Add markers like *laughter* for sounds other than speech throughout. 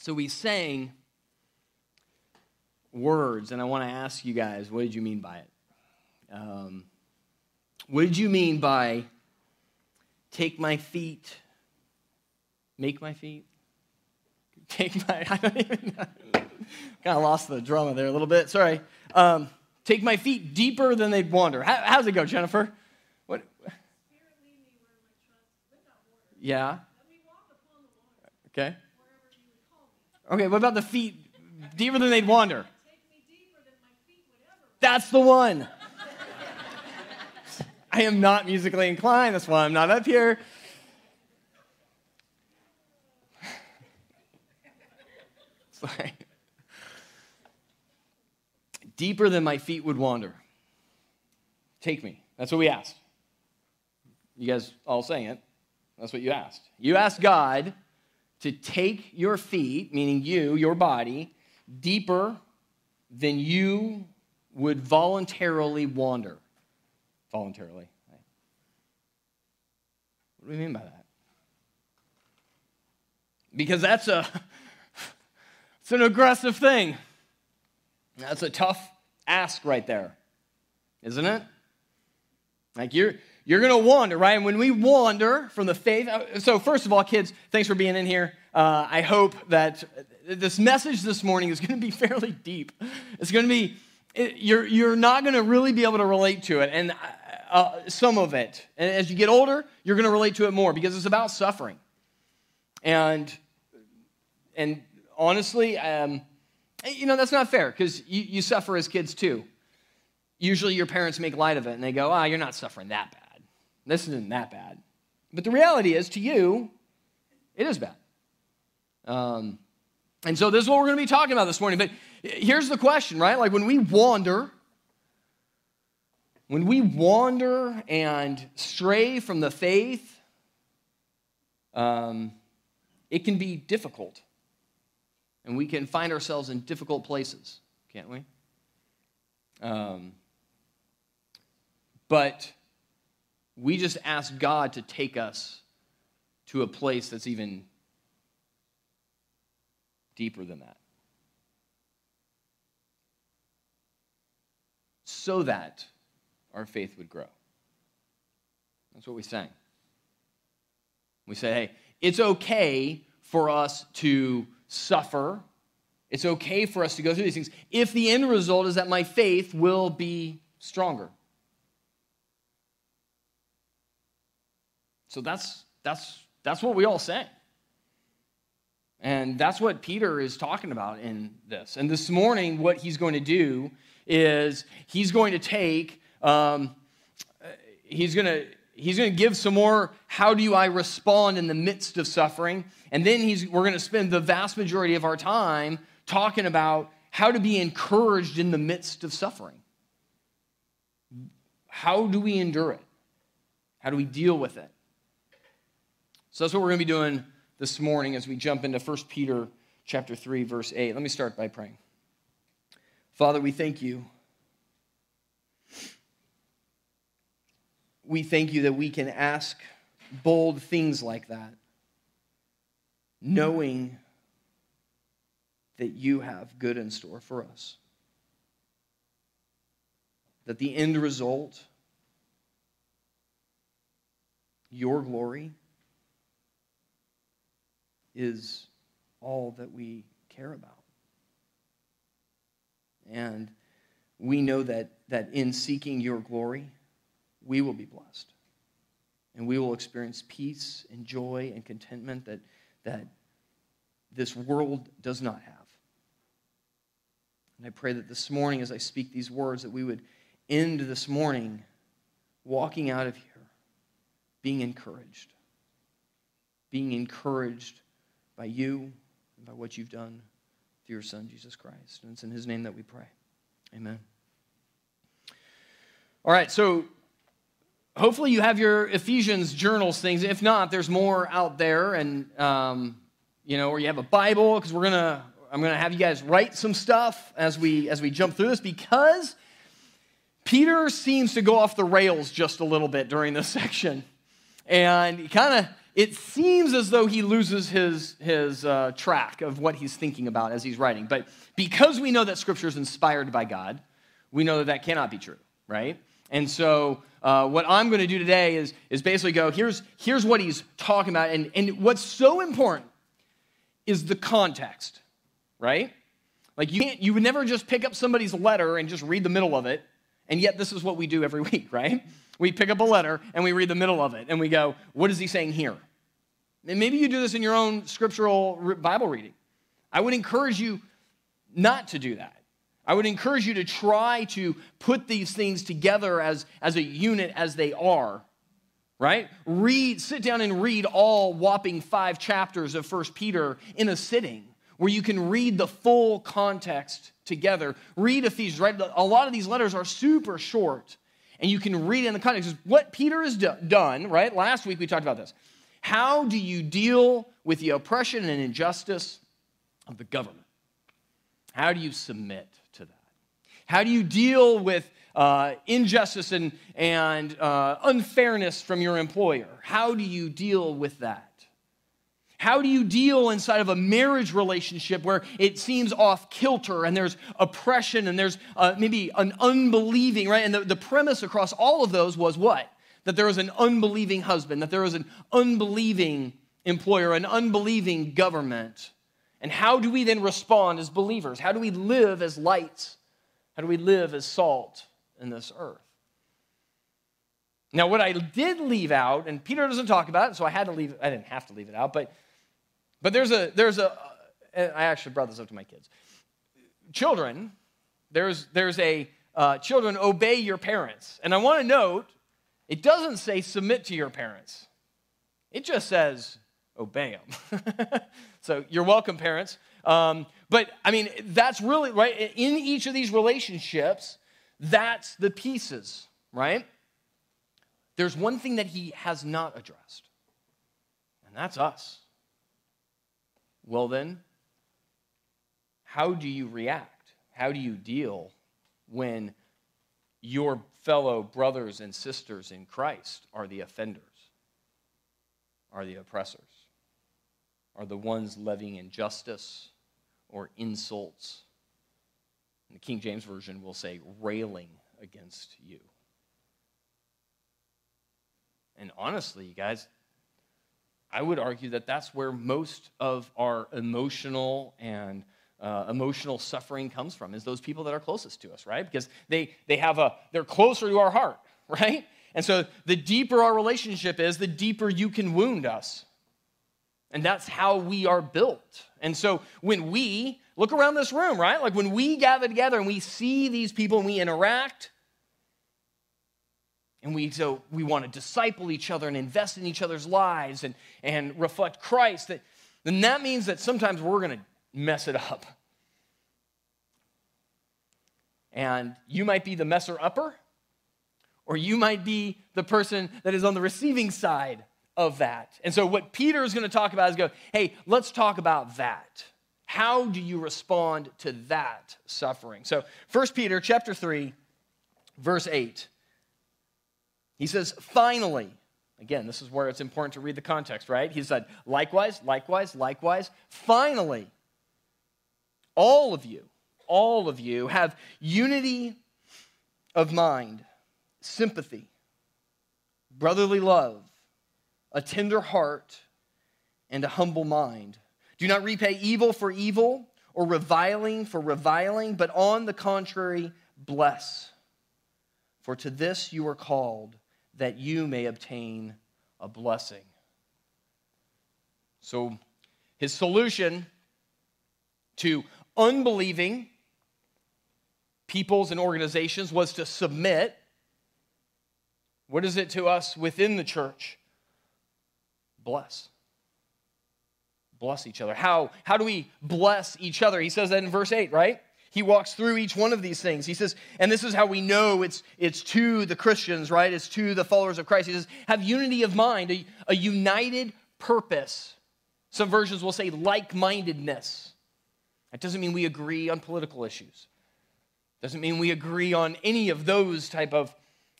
So we sang words, and I want to ask you guys, what did you mean by it? Um, what did you mean by take my feet, make my feet? *laughs* Take my, *laughs* I don't even know. *laughs* kind of lost the drama there a little bit. Sorry. Um, take my feet deeper than they'd wander. How, how's it go, Jennifer? What? Yeah. Okay. Okay, what about the feet deeper than they'd wander? That's the one. *laughs* I am not musically inclined. That's why I'm not up here. *laughs* Sorry. Deeper than my feet would wander. Take me. That's what we asked. You guys all saying it. That's what you asked. You asked God to take your feet, meaning you, your body, deeper than you would voluntarily wander. Voluntarily. What do we mean by that? Because that's a *laughs* it's an aggressive thing. That's a tough ask right there. Isn't it? Like you're you're going to wander, right? And when we wander from the faith, uh, so first of all, kids, thanks for being in here. Uh, I hope that this message this morning is *laughs* going to be fairly deep. It's going to be it, you're, you're not going to really be able to relate to it, and uh, uh, some of it. And as you get older, you're going to relate to it more because it's about suffering. And, and honestly, um, you know, that's not fair because you, you suffer as kids too. Usually your parents make light of it and they go, ah, oh, you're not suffering that bad. This isn't that bad. But the reality is, to you, it is bad. Um, and so this is what we're going to be talking about this morning. But here's the question, right? Like when we wander, when we wander and stray from the faith, um, it can be difficult. And we can find ourselves in difficult places, can't we? Um, but we just ask God to take us to a place that's even deeper than that. So that our faith would grow. That's what we sang. We say, hey, it's okay for us to suffer. It's okay for us to go through these things if the end result is that my faith will be stronger. So that's that's that's what we all say. And that's what Peter is talking about in this. And this morning, what he's going to do is he's going to take, um, he's going to he's going to give some more how do i respond in the midst of suffering and then he's, we're going to spend the vast majority of our time talking about how to be encouraged in the midst of suffering how do we endure it how do we deal with it so that's what we're going to be doing this morning as we jump into 1 Peter chapter 3 verse 8. Let me start by praying. Father, we thank you. We thank you that we can ask bold things like that, knowing that you have good in store for us. That the end result, your glory, is all that we care about. And we know that, that in seeking your glory, we will be blessed. And we will experience peace and joy and contentment that, that this world does not have. And I pray that this morning, as I speak these words, that we would end this morning walking out of here being encouraged. Being encouraged by you and by what you've done through your Son, Jesus Christ. And it's in His name that we pray. Amen. All right, so hopefully you have your Ephesians journals things. If not, there's more out there, and um, you know, or you have a Bible because we're gonna. I'm gonna have you guys write some stuff as we as we jump through this because Peter seems to go off the rails just a little bit during this *laughs* section, and he kind of it seems as though he loses his, his uh, track of what he's thinking about as he's writing. But because we know that Scripture is inspired by God, we know that that cannot be true, right? And so, uh, what I'm going to do today is, is basically go here's, here's what he's talking about. And, and what's so important is the context, right? Like, you, can't, you would never just pick up somebody's letter and just read the middle of it. And yet, this is what we do every *laughs* week, right? We pick up a letter and we read the middle of it and we go, what is he saying here? And maybe you do this in your own scriptural Bible reading. I would encourage you not to do that. I would encourage you to try to put these things together as, as a unit as they are, right? Read, sit down and read all whopping five chapters of First Peter in a sitting where you can read the full context together. Read Ephesians, right? A lot of these letters are super short, and you can read in the context. What Peter has do- done, right? Last week we talked about this. How do you deal with the oppression and injustice of the government? How do you submit to that? How do you deal with uh, injustice and, and uh, unfairness from your employer? How do you deal with that? How do you deal inside of a marriage relationship where it seems off kilter and there's oppression and there's uh, maybe an unbelieving, right? And the, the premise across all of those was what? That there was an unbelieving husband, that there was an unbelieving employer, an unbelieving government. And how do we then respond as believers? How do we live as lights? How do we live as salt in this earth? Now, what I did leave out, and Peter doesn't talk about it, so I had to leave, I didn't have to leave it out, but but there's a, there's a, I actually brought this up to my kids. Children, there's, there's a, uh, children, obey your parents. And I want to note, it doesn't say submit to your parents, it just says obey them. *laughs* so you're welcome, parents. Um, but I mean, that's really, right? In each of these relationships, that's the pieces, right? There's one thing that he has not addressed, and that's us. Well, then, how do you react? How do you deal when your fellow brothers and sisters in Christ are the offenders, are the oppressors, are the ones levying injustice or insults? And the King James Version will say railing against you. And honestly, you guys, I would argue that that's where most of our emotional and uh, emotional suffering comes from is those people that are closest to us right? Because they they have a they're closer to our heart *laughs* right? And so the deeper our relationship is the deeper you can wound us. And that's how we are built. And so when we look around this room right? Like when we gather together and we see these people and we interact and we so we want to disciple each other and invest in each other's lives and, and reflect Christ, that, then that means that sometimes we're going to mess it up. And you might be the messer upper, or you might be the person that is on the receiving side of that. And so what Peter is going to talk about is go, hey, let's talk about that. How do you respond to that suffering? So 1 Peter chapter 3, verse 8. He says, finally, again, this is where it's important to read the context, right? He said, likewise, likewise, likewise, finally, all of you, all of you have unity of mind, sympathy, brotherly love, a tender heart, and a humble mind. Do not repay evil for evil or reviling for reviling, but on the contrary, bless. For to this you are called that you may obtain a blessing. So, his solution to unbelieving peoples and organizations was to submit. What is it to us within the church? Bless. Bless each other. How, how do we bless each other? He says that in verse 8, right? He walks through each one of these things. He says, and this is how we know it's, it's to the Christians, right? It's to the followers of Christ. He says, have unity of mind, a, a united purpose. Some versions will say like mindedness. That doesn't mean we agree on political issues, doesn't mean we agree on any of those type of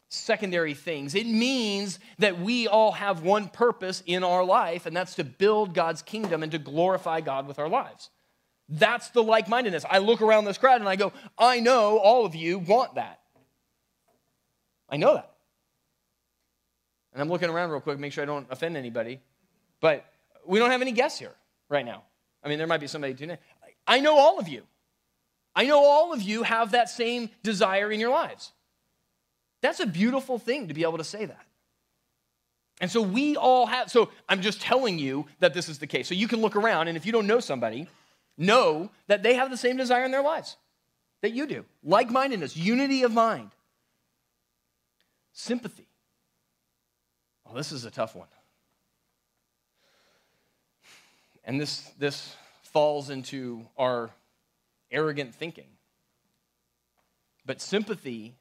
secondary things. It means that we all have one purpose in our life, and that's to build God's kingdom and to glorify God with our lives. That's the like mindedness. I look around this crowd and I go, I know all of you want that. I know that. And I'm looking around real quick, make sure I don't offend anybody. But we don't have any guests here right now. I mean, there might be somebody tuning I know all of you. I know all of you have that same desire in your lives. That's a beautiful thing to be able to say that. And so we all have, so I'm just telling you that this is the case. So you can look around, and if you don't know somebody, know that they have the same desire in their lives that you do like mindedness, unity of mind, sympathy. Well, this is a tough one. And this, this falls into our arrogant thinking. But sympathy,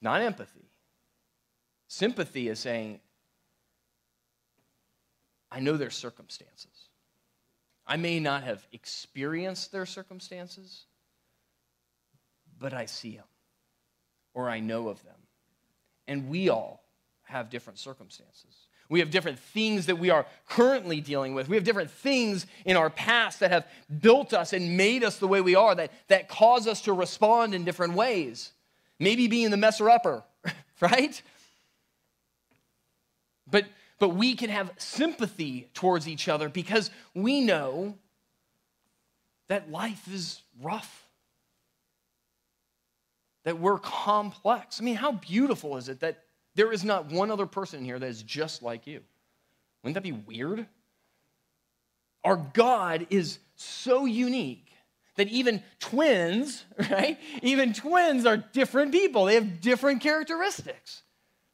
not empathy, sympathy is saying, I know their circumstances. I may not have experienced their circumstances, but I see them or I know of them. And we all have different circumstances. We have different things that we are currently dealing with. We have different things in our past that have built us and made us the way we are, that, that cause us to respond in different ways. Maybe being the messer upper, *laughs* right? But, but we can have sympathy towards each other because we know that life is rough, that we're complex. I mean, how beautiful is it that there is not one other person here that is just like you. Wouldn't that be weird? Our God is so unique that even twins, *laughs* right? Even twins are different people. They have different characteristics.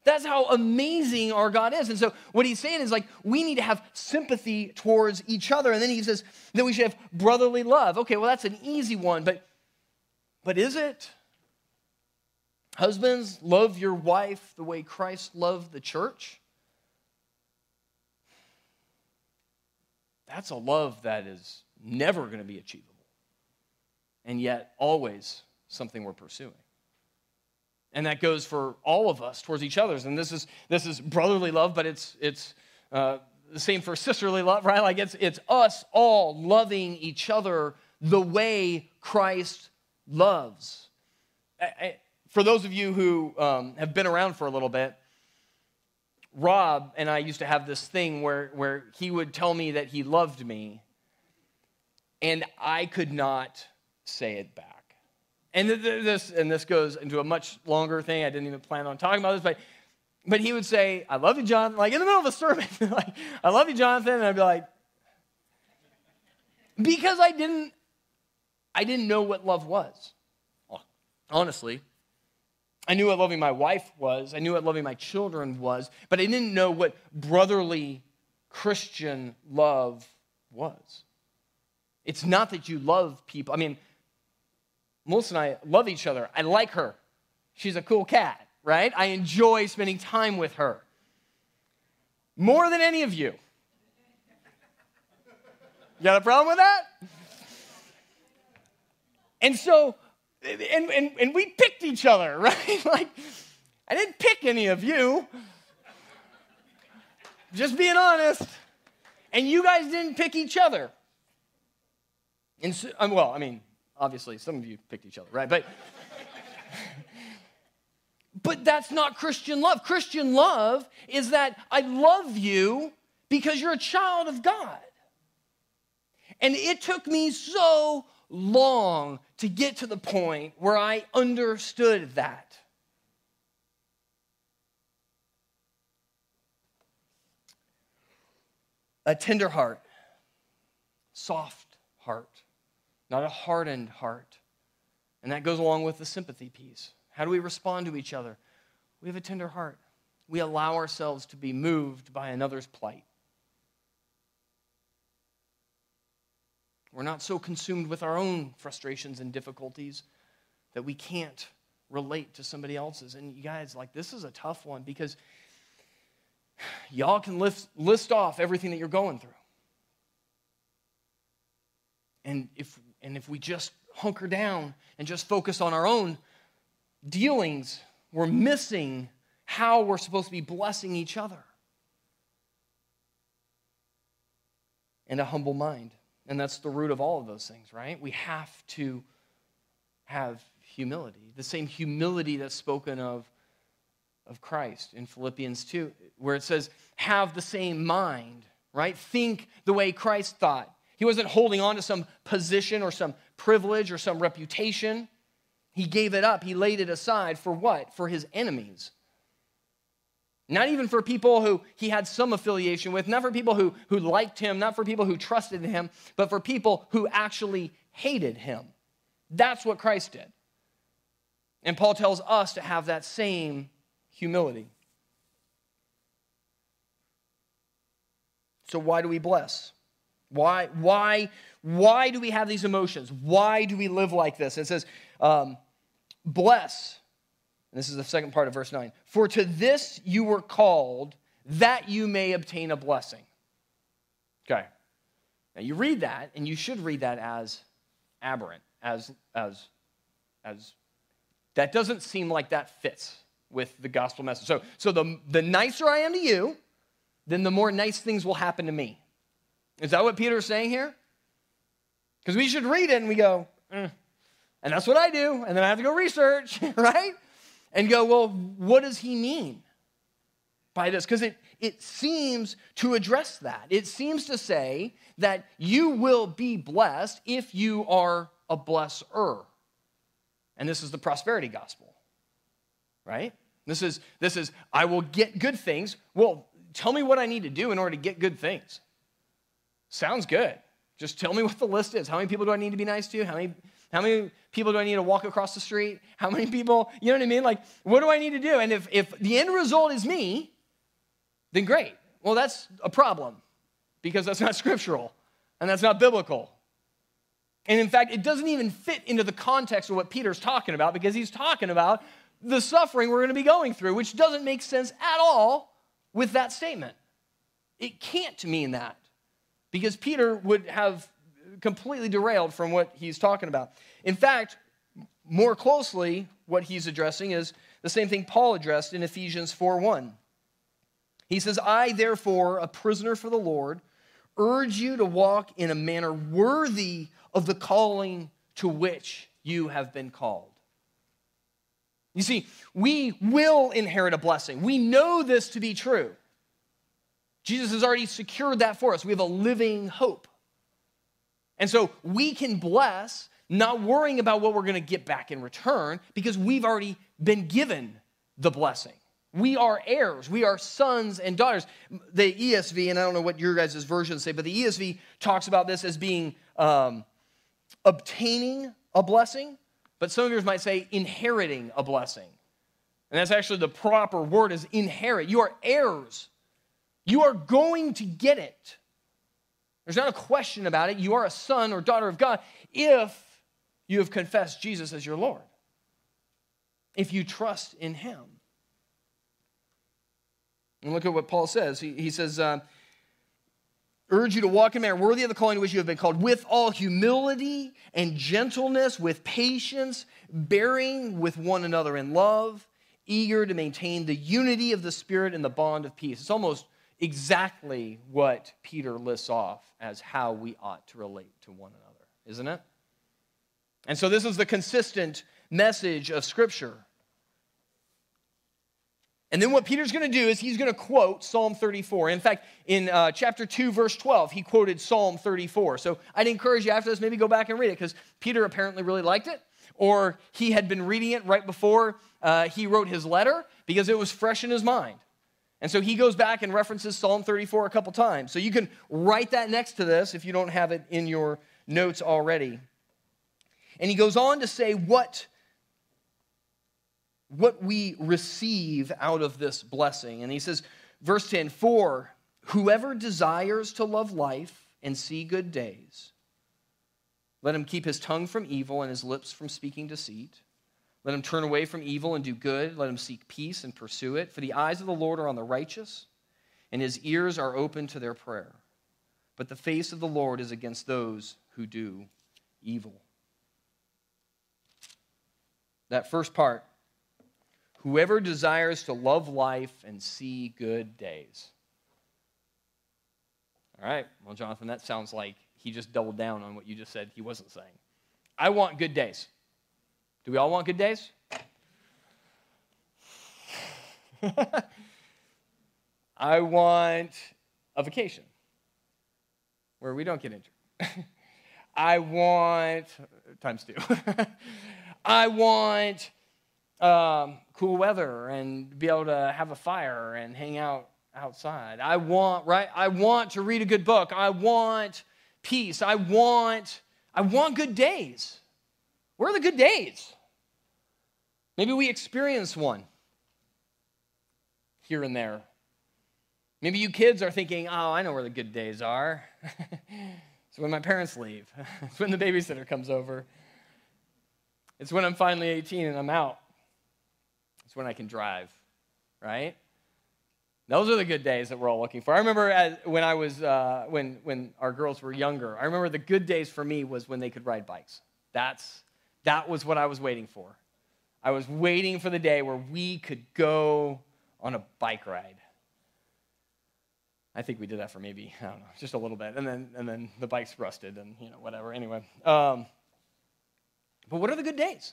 That's how amazing our God is. And so, what he's saying is like, we need to have sympathy towards each other. And then he says that we should have brotherly love. Okay, well, that's an easy one, but, but is it? Husbands, love your wife the way Christ loved the church. That's a love that is never going to be achievable, and yet always something we're pursuing. And that goes for all of us towards each other's And this is, this is brotherly love, but it's, it's uh, the same for *laughs* sisterly love, right? Like it's, it's us all loving each other the way Christ loves. I, I, for those of you who um, have been around for a little bit, Rob and I used to have this thing where, where he would tell me that he loved me, and I could not say it back. And this, and this goes into a much longer thing. I didn't even plan on talking about this, but, but he would say, I love you, Jonathan, like in the middle of a sermon, *laughs* like, I love you, Jonathan, and I'd be like, because I didn't, I didn't know what love was, honestly. I knew what loving my wife was. I knew what loving my children was, but I didn't know what brotherly Christian love was. It's not that you love people. I mean, Melissa and I love each other. I like her. She's a cool cat, right? I enjoy spending time with her more than any of you. You got a problem with that? And so and, and, and we picked each other, *laughs* right? like, I didn't pick any of you. Just being honest. And you guys didn't pick each other. And so, um, well, I mean, obviously, some of you picked each other, right? But, *laughs* but that's not Christian love. Christian love is that I love you because you're a child of God. And it took me so long to get to the point where I understood that. A tender heart, soft not a hardened heart. And that goes along with the sympathy piece. How do we respond to each other? We have a tender heart. We allow ourselves to be moved by another's plight. We're not so consumed with our own frustrations and difficulties that we can't relate to somebody else's. And you guys, like, this is a tough one because y'all can list, list off everything that you're going through. And if, and if we just hunker down and just focus on our own dealings, we're missing how we're supposed to be blessing each other. And a humble mind. And that's the root of all of those things, right? We have to have humility. The same humility that's spoken of of Christ in Philippians 2, where it says, have the same mind, right? Think the way Christ thought. He wasn't holding on to some position or some privilege or some reputation. He gave it up. He laid it aside for what? For his enemies. Not even for people who he had some affiliation with, not for people who, who liked him, not for people who trusted him, but for people who actually hated him. That's what Christ did. And Paul tells us to have that same humility. So, why do we bless? Why, why, why do we have these emotions? Why do we live like this? It says, um, bless and this is the second part of verse 9. For to this you were called, that you may obtain a blessing. Okay. Now you read that, and you should read that as aberrant, as, as, as, that doesn't seem like that fits with the gospel message. So, so the, the nicer I am to you, then the more nice things will happen to me. Is that what Peter's saying here? Because we should read it and we go, mm. and that's what I do, and then I have to go research, *laughs* right? and go, well, what does he mean by this? Because it, it seems to address that. It seems to say that you will be blessed if you are a blesser. And this is the prosperity gospel, right? This is, this is, I will get good things. Well, tell me what I need to do in order to get good things. Sounds good. Just tell me *laughs* what the list is. How many people do I need to be nice to? How many how many people do I need to walk across the street? How many people, *laughs* you know what I mean? Like, what do I need to do? And if, if the end result is me, then great. Well, that's a problem because that's *laughs* not scriptural and that's not biblical. And in fact, it doesn't even fit into the context of what Peter's talking about because he's talking about the suffering we're going to be going through, which doesn't make sense at all with that statement. It can't mean that because Peter would have completely derailed from what he's talking about. In fact, more closely, what he's addressing is the same thing Paul addressed in Ephesians 4 1. He says, I, therefore, a prisoner for the Lord, urge you to walk in a manner worthy of the calling to which you have been called. You see, we will inherit a blessing. We know this to be true. Jesus has already secured that for us. We have a living hope. And so we can bless, not worrying about what we're going to get back in return, because we've already been given the blessing. We are heirs. We are sons and daughters. The ESV, and I don't know what your guys' versions say, but the ESV talks about this as being um, obtaining a blessing, but some of yours might say inheriting a blessing. And that's actually the proper word is inherit. You are heirs. You are going to get it. There's not a question about it. You are a son or daughter of God if you have confessed Jesus as your Lord, if you trust in Him. And look at what Paul says. He, he says, uh, urge you to walk in a manner worthy of the calling to which you have been called, with all humility and gentleness, with patience, bearing with one another in love, eager to maintain the unity of the Spirit and the bond of peace. It's almost exactly what Peter lists off as how we ought to relate to one another, isn't it? And so, this is the consistent message of Scripture. And then, what Peter's going to do is he's going to quote Psalm 34. In fact, in uh, chapter 2, verse 12, he quoted Psalm 34. So, I'd encourage you after this, maybe go back and read it because Peter apparently really liked it, or he had been reading it right before uh, he wrote his letter because it was fresh in his mind. And so he goes back and references Psalm 34 a couple times. So you can write that next to this if you don't have it in your notes already. And he goes on to say what, what we receive out of this blessing. And he says, verse 10 For whoever desires to love life and see good days, let him keep his tongue from evil and his lips from speaking deceit. Let him turn away from evil and do good. Let him seek peace and pursue it. For the eyes of the Lord are on the righteous, and his ears are open to their prayer. But the face of the Lord is against those who do evil. That first part, Whoever desires to love life and see good days. All right, well, Jonathan, that sounds like he just doubled down on what you just said he wasn't saying. I want good days. Do we all want good days? *laughs* I want a vacation where we don't get injured. *laughs* I want, times two, *laughs* I want um, cool weather and be able to have a fire and hang out outside. I want, right? I want to read a good book. I want peace. I want, I want good days. Where are the good days? Maybe we experience one here and there. Maybe you kids are thinking, oh, I know where the good days are. *laughs* it's when my parents leave, *laughs* it's when the babysitter comes over, it's when I'm finally 18 and I'm out, it's when I can drive, right? Those are the good days that we're all looking for. I remember as, when I was, uh, when, when our girls were younger, I remember the good days for me was when they could ride bikes. That's, that was what I was waiting for. I was waiting for the day where we could go on a bike ride. I think we did that for maybe, I don't know, just a little bit. And then, and then the bikes rusted and, you know, whatever. Anyway. Um, but what are the good days?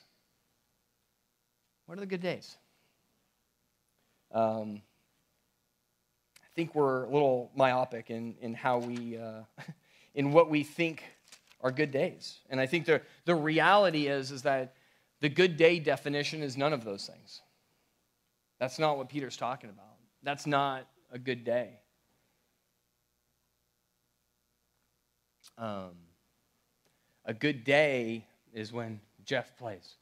What are the good days? Um, I think we're a little myopic in, in how we, uh, *laughs* in what we think are good days. And I think the, the reality is, is that the good day definition is none of those things. That's not what Peter's talking about. That's not a good day. Um, a good day is when Jeff plays.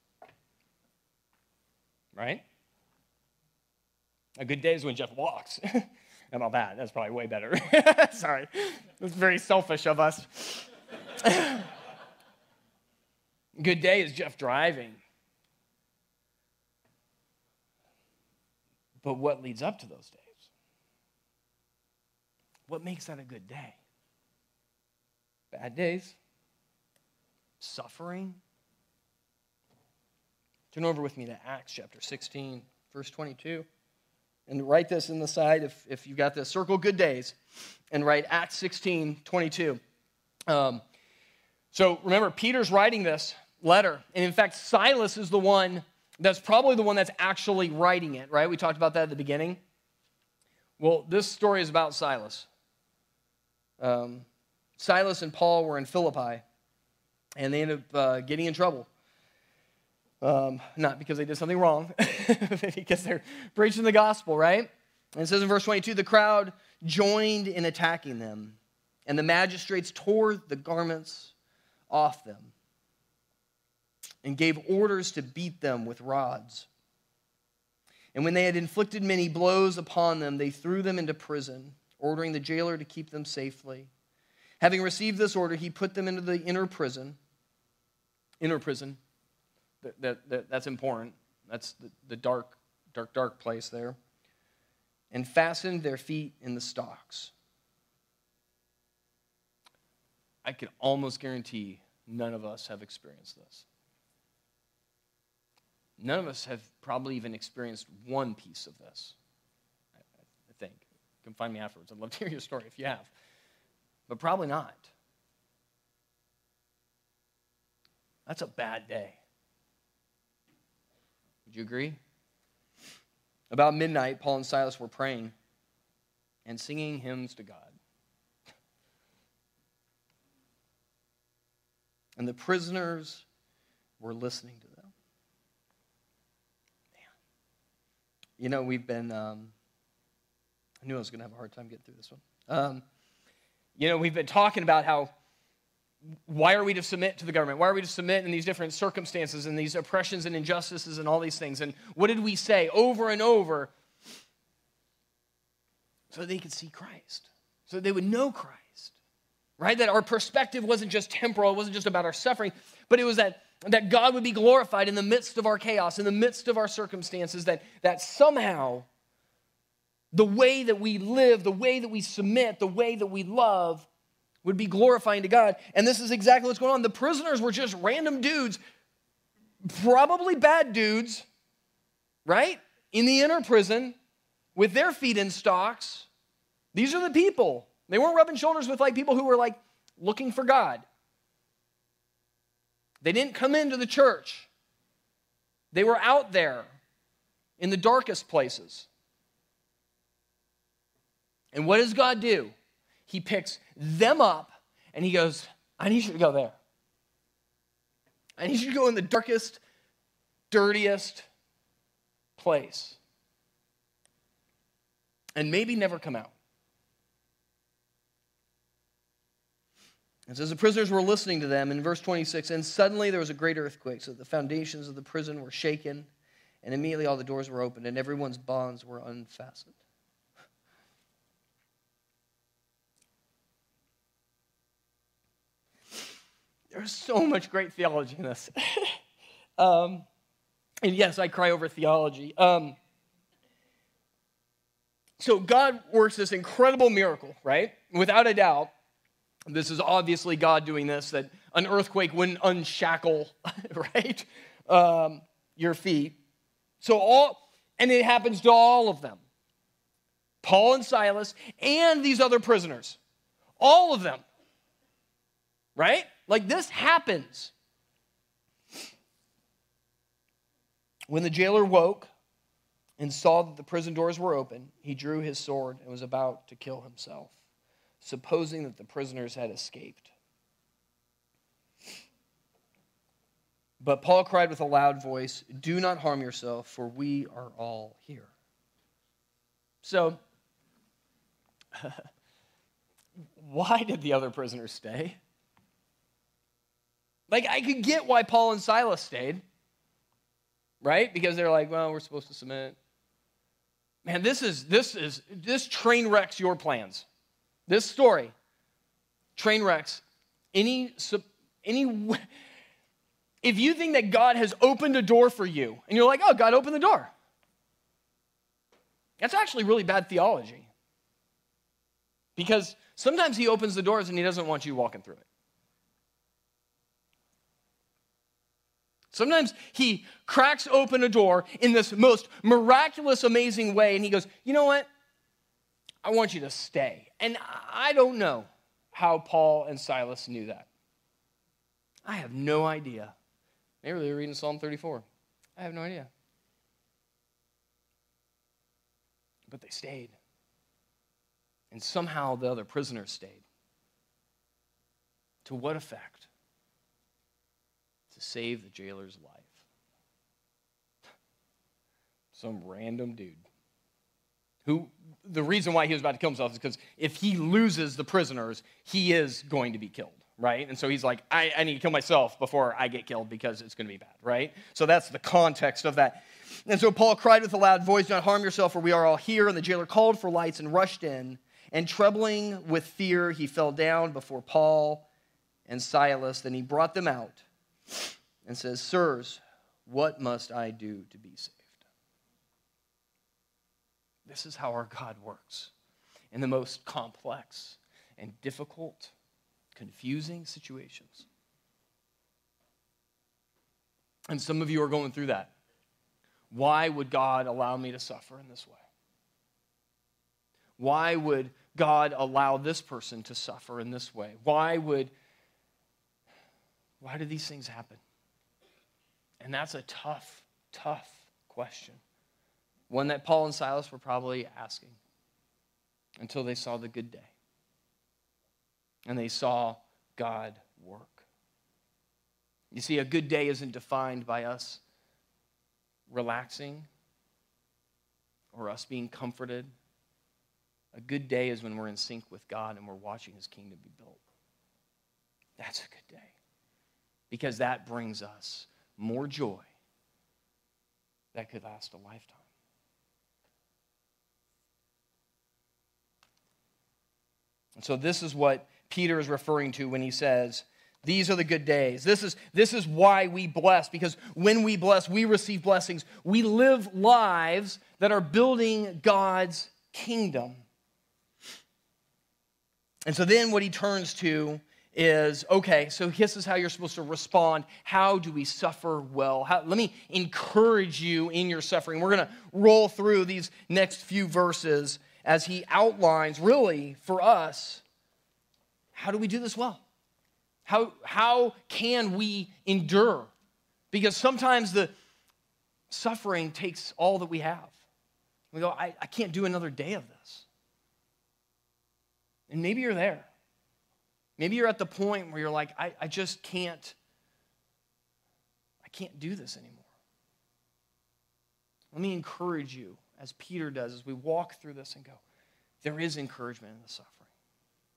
Right? A good day is when Jeff walks. How about that? That's probably way better. *laughs* Sorry. That's very selfish of us. *laughs* good day is Jeff driving. But what leads up to those days? What makes that a good day? Bad days? Suffering? Turn over with me to Acts chapter 16, verse 22. And write this in the side if, if you've got this. Circle good days and write Acts 16, 22. Um, so remember, Peter's writing this letter. And in fact, Silas is the one that's probably the one that's actually writing it, right? We talked about that at the beginning. Well, this story is about Silas. Um, Silas and Paul were in Philippi, and they ended up uh, getting in trouble. Um, not because they did something wrong, *laughs* because they're preaching the gospel, right? And it says in verse 22 the crowd joined in attacking them, and the magistrates tore the garments off them and gave orders to beat them with rods. And when they had inflicted many blows upon them, they threw them into prison, ordering the jailer to keep them safely. Having received this order, he put them into the inner prison. Inner prison. That, that, that that's important. That's the, the dark, dark, dark place there. And fastened their feet in the stocks. I can almost guarantee none of us have experienced this. None of us have probably even experienced one piece of this, I, think. You can find me afterwards. I'd love to hear your story if you have. But probably not. That's a bad day. Would you agree? About midnight, Paul and Silas were praying and singing hymns to God. And the prisoners were listening to them. You know, we've been, um, I knew I was going to have a hard time getting through this one. Um, you know, we've been talking about how, why are we to submit to the government? Why are we to submit in these different circumstances and these oppressions and injustices and all these things? And what did we say over and over? So they could see Christ, so they would know Christ, right? That our perspective wasn't just temporal, it wasn't just about our suffering, but it was that that God would be glorified in the midst of our chaos, in the midst of our circumstances, that, that somehow the way that we live, the way that we submit, the way that we love would be glorifying to God. And this is exactly what's going on. The prisoners were just random dudes, probably bad dudes, right? in the inner prison with their feet in stocks. These are the people. They weren't rubbing shoulders with like people who were like looking for God. They didn't come into the church. They were out there in the darkest places. And what does God do? He picks them up and he goes, I need you to go there. I need you to go in the darkest, dirtiest place. And maybe never come out. It says the prisoners were listening to them in verse 26, and suddenly there was a great earthquake, so the foundations of the prison were shaken, and immediately all the doors were opened, and everyone's bonds were unfastened. There's so much great theology in this. *laughs* um, and yes, I cry over theology. Um, so God works this incredible miracle, right? Without a doubt, this is obviously God doing this, that an earthquake wouldn't unshackle, *laughs* right? Um, your feet. So all, and it happens to all of them. Paul and Silas and these other prisoners. All of them. Right? Like this happens. When the jailer woke and saw that the prison doors were open, he drew his sword and was about to kill himself, supposing that the prisoners had escaped. But Paul cried with a loud voice, Do not harm yourself, for we are all here. So, *laughs* why did the other prisoners stay? Like, I could get why Paul and Silas stayed, right? Because they're like, well, we're supposed to submit. Man, this is, this is, this train wrecks your plans. This story train wrecks any, any, if you think that God has opened a door for you and you're like, oh, God opened the door, that's actually really bad theology. Because sometimes He opens the doors and He doesn't want you walking through it. Sometimes he cracks open a door in this most miraculous, amazing way, and he goes, You know what? I want you to stay. And I don't know how Paul and Silas knew that. I have no idea. Maybe they were reading Psalm 34. I have no idea. But they stayed. And somehow the other prisoners stayed. To what effect? to save the jailer's life. Some random dude who the reason why he was about to kill himself is because if he loses the prisoners, he is going to be killed, right? And so he's like, I, I need to kill myself before I get killed because it's going to be bad, right? So that's the context of that. And so Paul cried with a loud voice, Do not harm yourself, for we are all here. And the jailer called for lights and rushed in. And trembling with fear, he fell down before Paul and Silas. Then he brought them out and says, Sirs, what must I do to be saved? This is how our God works in the most complex and difficult, confusing situations. And some of you are going through that. Why would God allow me to suffer in this way? Why would God allow this person to suffer in this way? Why would why do these things happen? And that's a tough, tough question. One that Paul and Silas were probably asking until they saw the good day. And they saw God work. You see, a good day isn't defined by us relaxing or us being comforted. A good day is when we're in sync with God and we're watching his kingdom be built. That's a good day because that brings us more joy that could last a lifetime. And so this is what Peter is referring to when he says, these are the good days. This is, this is why we bless, because when we bless, we receive blessings. We live lives that are building God's kingdom. And so then what he turns to is okay, so this is how you're supposed to respond. How do we suffer well? How, let me encourage you in your suffering. We're going to roll through these next few verses as he outlines, really, for us, how do we do this well? How, how can we endure? Because sometimes the suffering takes all that we have. We go, I, I can't do another day of this. And maybe you're there. Maybe you're at the point where you're like, I, I just can't, I can't do this anymore. Let me encourage you, as Peter does, as we walk through this and go, there is encouragement in the suffering.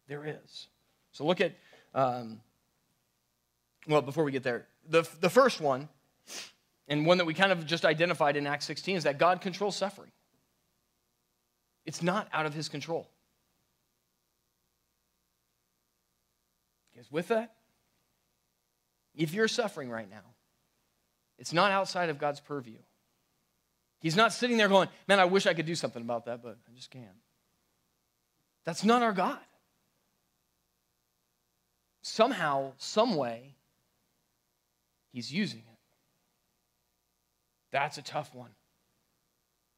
There is. So look at, um, well, before we get there, the, the first one, and one that we kind of just identified in Acts 16, is that God controls suffering. It's not out of his control. Because with that, if you're suffering right now, it's not outside of God's purview. He's not sitting there going, Man, I wish I could do something about that, but I just can't. That's not our God. Somehow, some way, He's using it. That's a tough one.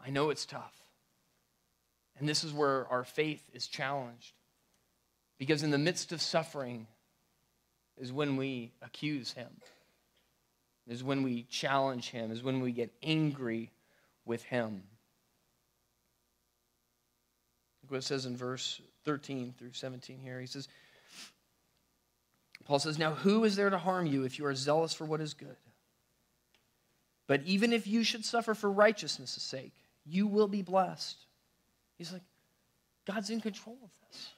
I know it's tough. And this is where our faith is challenged. Because in the midst of suffering is when we accuse him, is when we challenge him, is when we get angry with him. Look what it says in verse 13 through 17 here. He says, Paul says, Now who is there to harm you if you are zealous for what is good? But even if you should suffer for righteousness' sake, you will be blessed. He's like, God's in control of this.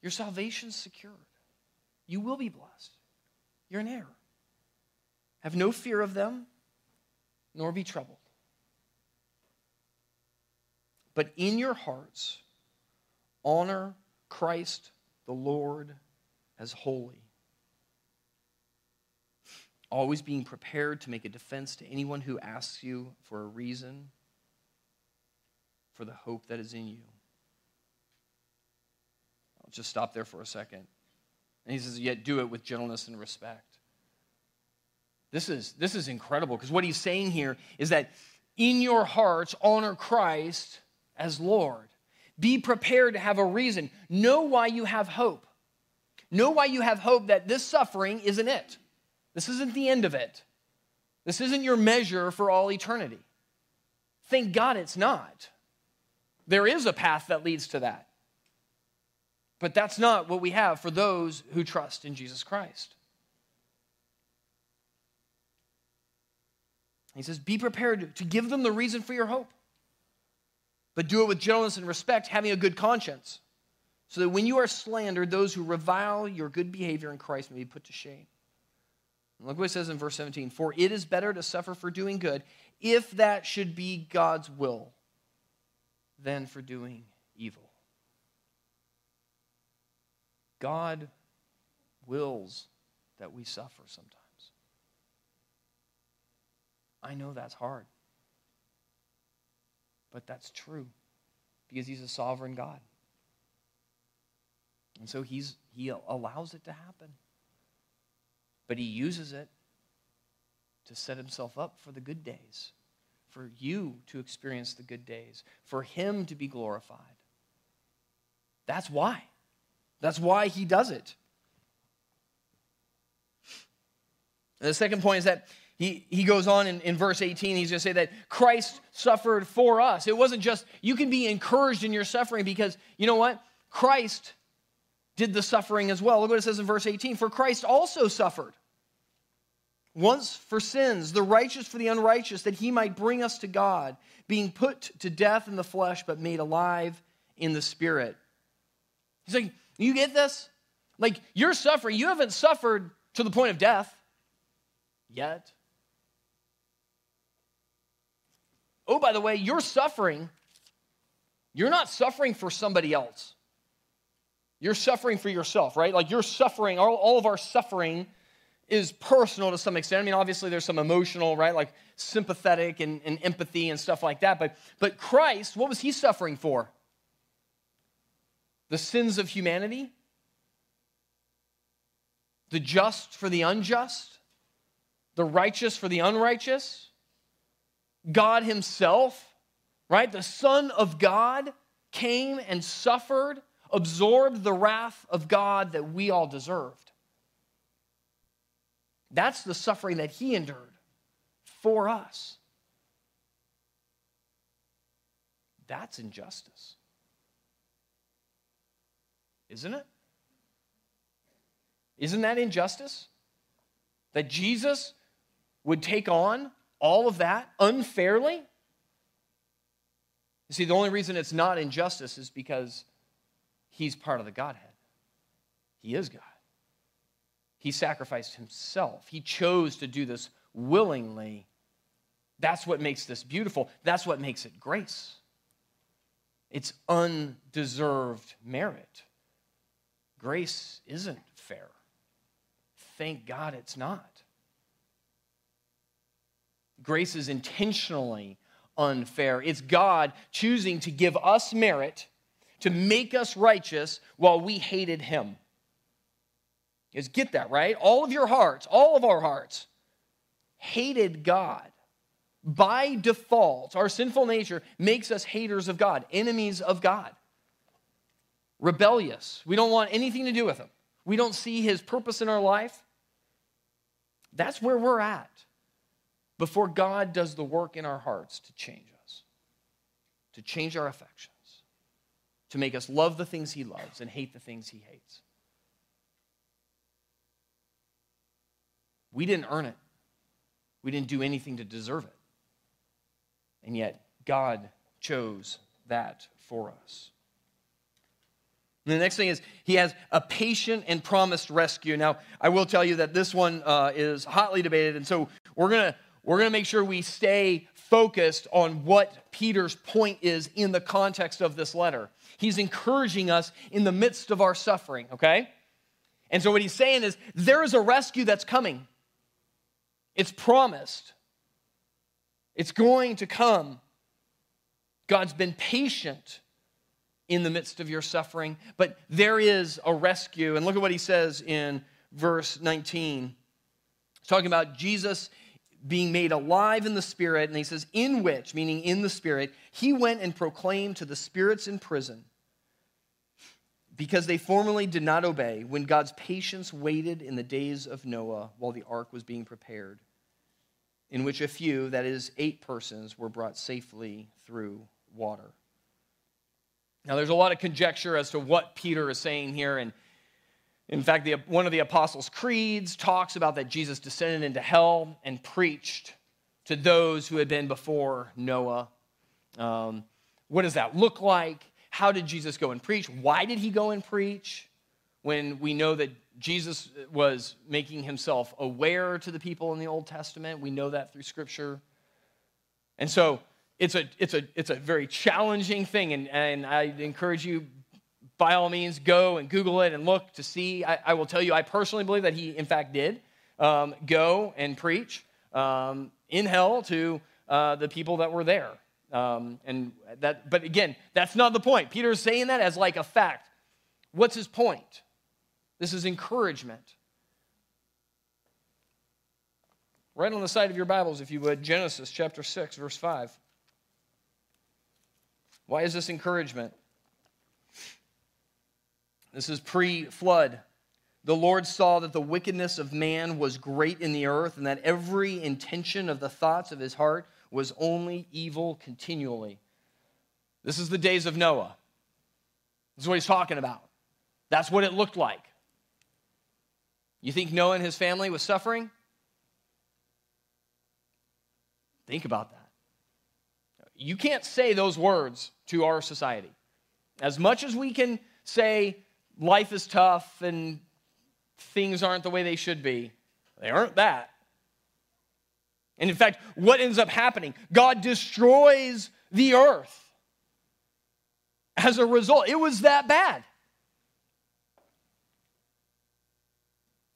Your salvation's secured. You will be blessed. You're an heir. Have no fear of them, nor be troubled. But in your hearts, honor Christ the Lord as holy always being prepared to make a defense to anyone who asks you for a reason for the hope that is in you. I'll just stop there for a second. And he says, Yet do it with gentleness and respect. This is, this is incredible because what he's saying here is that in your hearts, honor Christ as Lord. Be prepared to have a reason. Know why you have hope. Know why you have hope that this suffering isn't it. This isn't the end of it. This isn't your measure for all eternity. Thank God it's not. There is a path that leads to that. But that's not what we have for those who trust in Jesus Christ. He says, Be prepared to give them the reason for your hope, but do it with gentleness and respect, having a good conscience, so that when you are slandered, those who revile your good behavior in Christ may be put to shame. Look what it says in verse 17 For it is better to suffer for doing good, if that should be God's will, than for doing evil. God wills that we suffer sometimes. I know that's hard, but that's true because He's a sovereign God. And so he's, He allows it to happen but he uses it to set himself up for the good days, for you to experience the good days, for him to be glorified. That's why. That's why he does it. And the second point is that he, he goes on in, in verse 18, he's going to say that Christ suffered for us. It wasn't just, you can be encouraged in your suffering because, you know what? Christ did the suffering as well. Look what it says in verse 18 For Christ also suffered once for sins, the righteous for the unrighteous, that he might bring us to God, being put to death in the flesh, but made alive in the spirit. He's like, You get this? Like, you're suffering. You haven't suffered to the point of death yet. Oh, by the way, you're suffering. You're not suffering for somebody else. You're suffering for yourself, right? Like you're suffering, all, all of our suffering is personal to some extent. I mean, obviously there's some emotional, right? Like sympathetic and, and empathy and stuff like that. But, but Christ, what was he suffering for? The sins of humanity? the just for the unjust, the righteous for the unrighteous. God Himself, right? The Son of God came and suffered, absorbed the wrath of God that we all deserved. That's the suffering that He endured for us. That's injustice. Isn't it? Isn't that injustice? That Jesus would take on all of that unfairly? You see, the only reason it's not injustice is because he's part of the Godhead. He is God. He sacrificed himself. He chose to do this willingly. That's what makes this beautiful. That's what makes it grace. It's undeserved merit. Grace isn't fair. Thank God it's not. Grace is intentionally unfair. It's God choosing to give us merit to make us righteous while we hated him. Guys get that, right? All of your hearts, all of our hearts, hated God. By default, our sinful nature makes us haters of God, enemies of God, rebellious. We don't want anything to do with him. We don't see his purpose in our life. That's where we're at before God does the work in our hearts to change us, to change our affections, to make us love the things He loves and hate the things He hates. We didn't earn it, we didn't do anything to deserve it. And yet, God chose that for us. And the next thing is he has a patient and promised rescue. Now, I will tell you that this one uh, is hotly debated, and so we're gonna we're gonna make sure we stay focused on what Peter's point is in the context of this letter. He's encouraging us in the midst of our suffering. Okay, and so what he's saying is there is a rescue that's coming. It's promised. It's going to come. God's been patient in the midst of your suffering, but there is a rescue. And look at what he says in verse 19. He's talking about Jesus being made alive in the Spirit, and he says, In which, meaning in the Spirit, he went and proclaimed to the spirits in prison because they formerly did not obey when God's patience waited in the days of Noah while the ark was being prepared, in which a few, that is, eight persons, were brought safely through water. Now, there's a lot of conjecture as to what Peter is saying here. And in fact, the, one of the Apostles' Creeds talks about that Jesus descended into hell and preached to those who had been before Noah. Um, what does that look like? How did Jesus go and preach? Why did he go and preach when we know that Jesus was making himself aware to the people in the Old Testament? We know that through Scripture. And so it's a, it's a, it's a very challenging thing, and, and I encourage you, by all means, go and Google it and look to see. I, I will tell you, I personally believe that he, in fact, did um, go and preach um, in hell to uh, the people that were there. Um, and that, but again, that's not the point. Peter is saying that as like a fact. What's his point? This is encouragement. Right on the side of your Bibles, if you would, Genesis chapter 6, verse 5. Why is this encouragement? This is pre flood. The Lord saw that the wickedness of man was great in the earth, and that every intention of the thoughts of his heart was only evil continually. This is the days of Noah. This is what he's talking about. That's what it looked like. You think Noah and his family was suffering? Think about that. You can't say those words to our society. As much as we can say life is tough and things aren't the way they should be, they aren't that. And in fact, what ends up happening? God destroys the earth. As a result, it was that bad.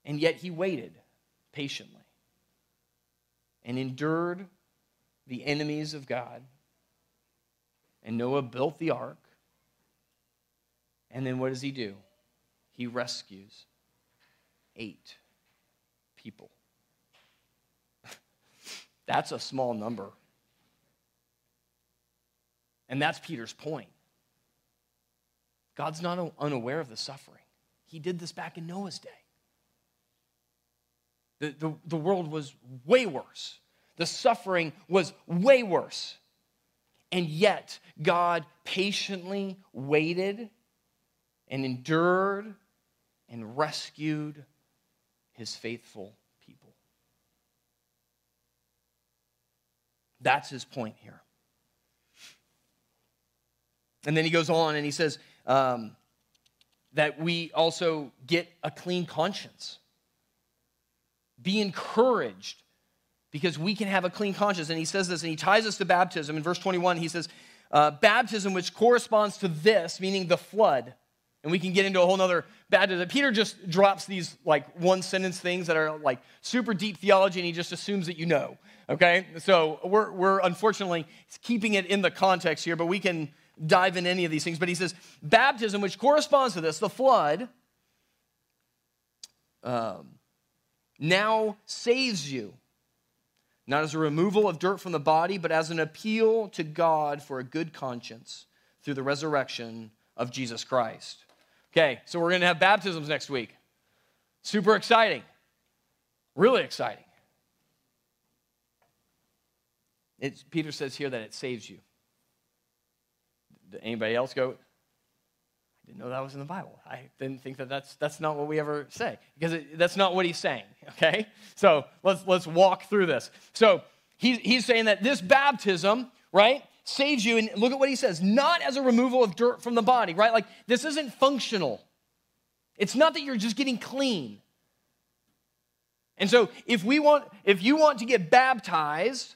And yet he waited patiently and endured the enemies of God and Noah built the ark. And then what does he do? He rescues eight people. *laughs* That's a small number. And that's Peter's point. God's not unaware of the suffering. He did this back in Noah's day. The, the, the world was way worse, the suffering was way worse. And yet, God patiently waited and endured and rescued his faithful people. That's his point here. And then he goes on and he says um, that we also get a clean conscience. Be encouraged because we can have a clean conscience. And he says this and he ties us to baptism. In verse 21, he says, uh, Baptism, which corresponds to this, meaning the flood. And we can get into a whole nother baptism. Peter just drops these like one sentence things that are like super deep theology and he just assumes that you know. Okay? So we're, we're unfortunately keeping it in the context here, but we can dive in any of these things. But he says, baptism, which corresponds to this, the flood, um, now saves you. Not as a removal of dirt from the body, but as an appeal to God for a good conscience through the resurrection of Jesus Christ. Okay, so we're going to have baptisms next week. Super exciting. Really exciting. It's, Peter says here that it saves you. Did anybody else go, I didn't know that was in the Bible. I didn't think that that's, that's not what we ever say because it, that's not what he's saying, *laughs* okay? So let's, let's walk through this. So he, he's saying that this baptism, right, saves you. And look at what he says not as a removal of dirt from the body, right? Like this isn't functional. It's not that you're just getting clean. And so if we want, if you want to get baptized,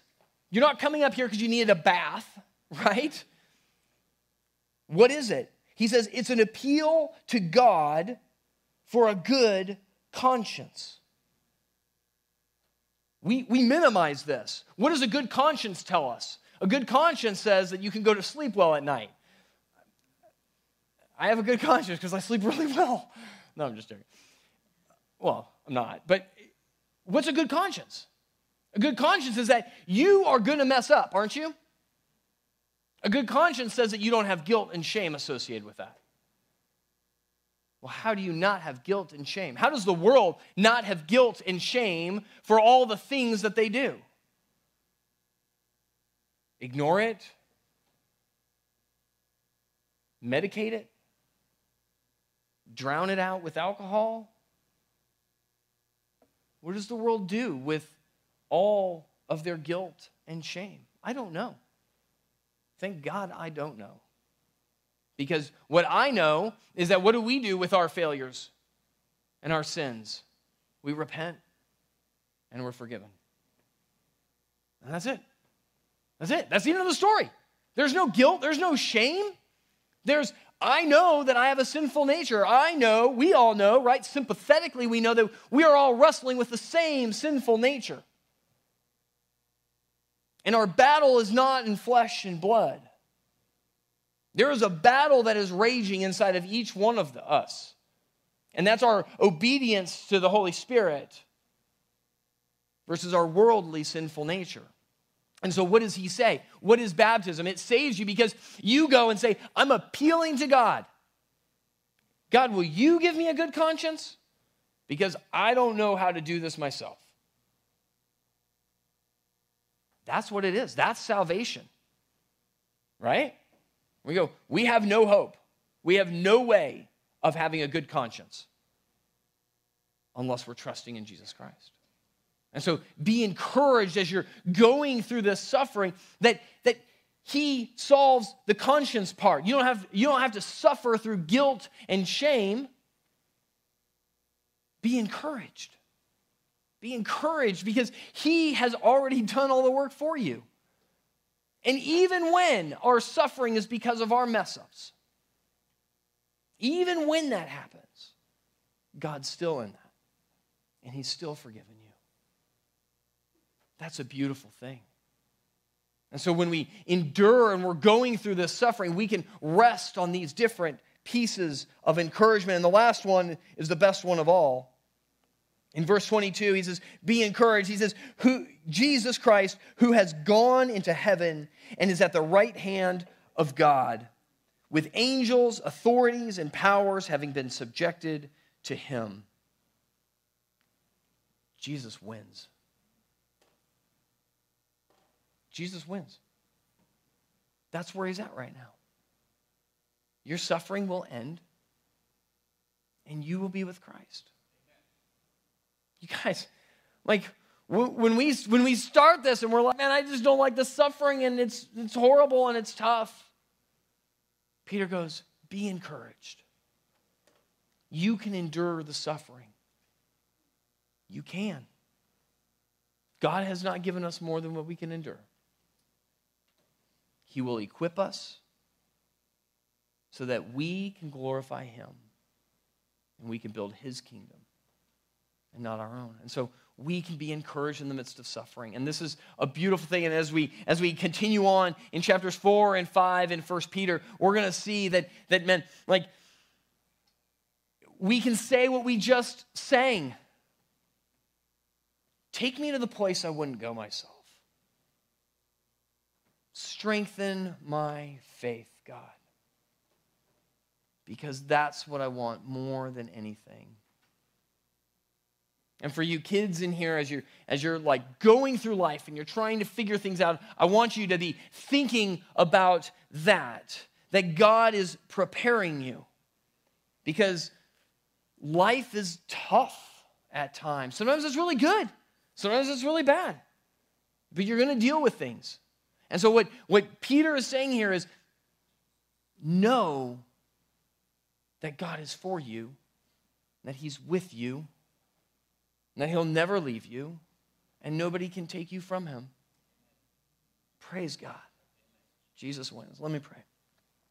you're not coming up here because you needed a bath, *laughs* right? What is it? He says it's an appeal to God for a good conscience. We, we minimize this. What does a good conscience tell us? A good conscience says that you can go to sleep well at night. I have a good conscience because I sleep *laughs* really well. No, I'm just joking. Well, I'm not. But what's a good conscience? A good conscience is that you are going to mess up, aren't you? A good conscience says that you don't have guilt and shame associated with that. Well, how do you not have guilt and shame? How does the world not have guilt and shame for all the things that they do? Ignore it? Medicate it? Drown it out with alcohol? What does the world do with all of their guilt and shame? I don't know. Thank God I don't know. Because what I know is that what do we do with our failures and our sins? We repent and we're forgiven. And that's it. That's it. That's the end of the story. There's no guilt, there's no shame. There's, I know that I have a sinful nature. I know, we all know, right? Sympathetically, we know that we are all wrestling with the same sinful nature. And our battle is not in flesh and blood. There is a battle that is raging inside of each one of the, us. And that's our obedience to the Holy Spirit versus our worldly sinful nature. And so, what does he say? What is baptism? It saves you because you go and say, I'm appealing to God. God, will you give me a good conscience? Because I don't know how to do this myself. That's what it is. That's salvation. Right? We go, we have no hope. We have no way of having a good conscience unless we're trusting in Jesus Christ. And so be encouraged as you're going through this suffering that, that he solves the conscience part. You don't, have, you don't have to suffer through guilt and shame. Be encouraged. Be encouraged because He has already done all the work for you. And even when our suffering is because of our mess ups, even when that happens, God's still in that. And He's still forgiven. That's a beautiful thing. And so when we endure and we're going through this suffering, we can rest on these different pieces of encouragement. And the last one is the best one of all In verse 22, he says, Be encouraged. He says, who, Jesus Christ, who has gone into heaven and is at the right hand of God, with angels, authorities, and powers having been subjected to him. Jesus wins. Jesus wins. That's where he's at right now. Your suffering will end, and you will be with Christ. You guys, like, when we, when we start this and we're like, man, I just don't like the suffering and it's, it's horrible and it's tough, Peter goes, be encouraged. You can endure the suffering. You can. God has not given us more than what we can endure. He will equip us so that we can glorify Him and we can build His kingdom and not our own. And so we can be encouraged in the midst of suffering. And this is a beautiful thing. And as we as we continue on in chapters four and five in First Peter, we're gonna see that that men like we can say what we just sang. Take me to the place I wouldn't go myself. Strengthen my faith, God. Because that's what I want more than anything. And for you kids in here, as you're, as you're like going through life and you're trying to figure things out, I want you to be thinking about that, that God is preparing you. Because life is tough at times. Sometimes it's really good, sometimes it's really bad. But you're going to deal with things. And so, what, what Peter is saying here is know that God is for you, that He's with you that He'll never leave you, and nobody can take you from Him. Praise God. Jesus wins. Let me pray.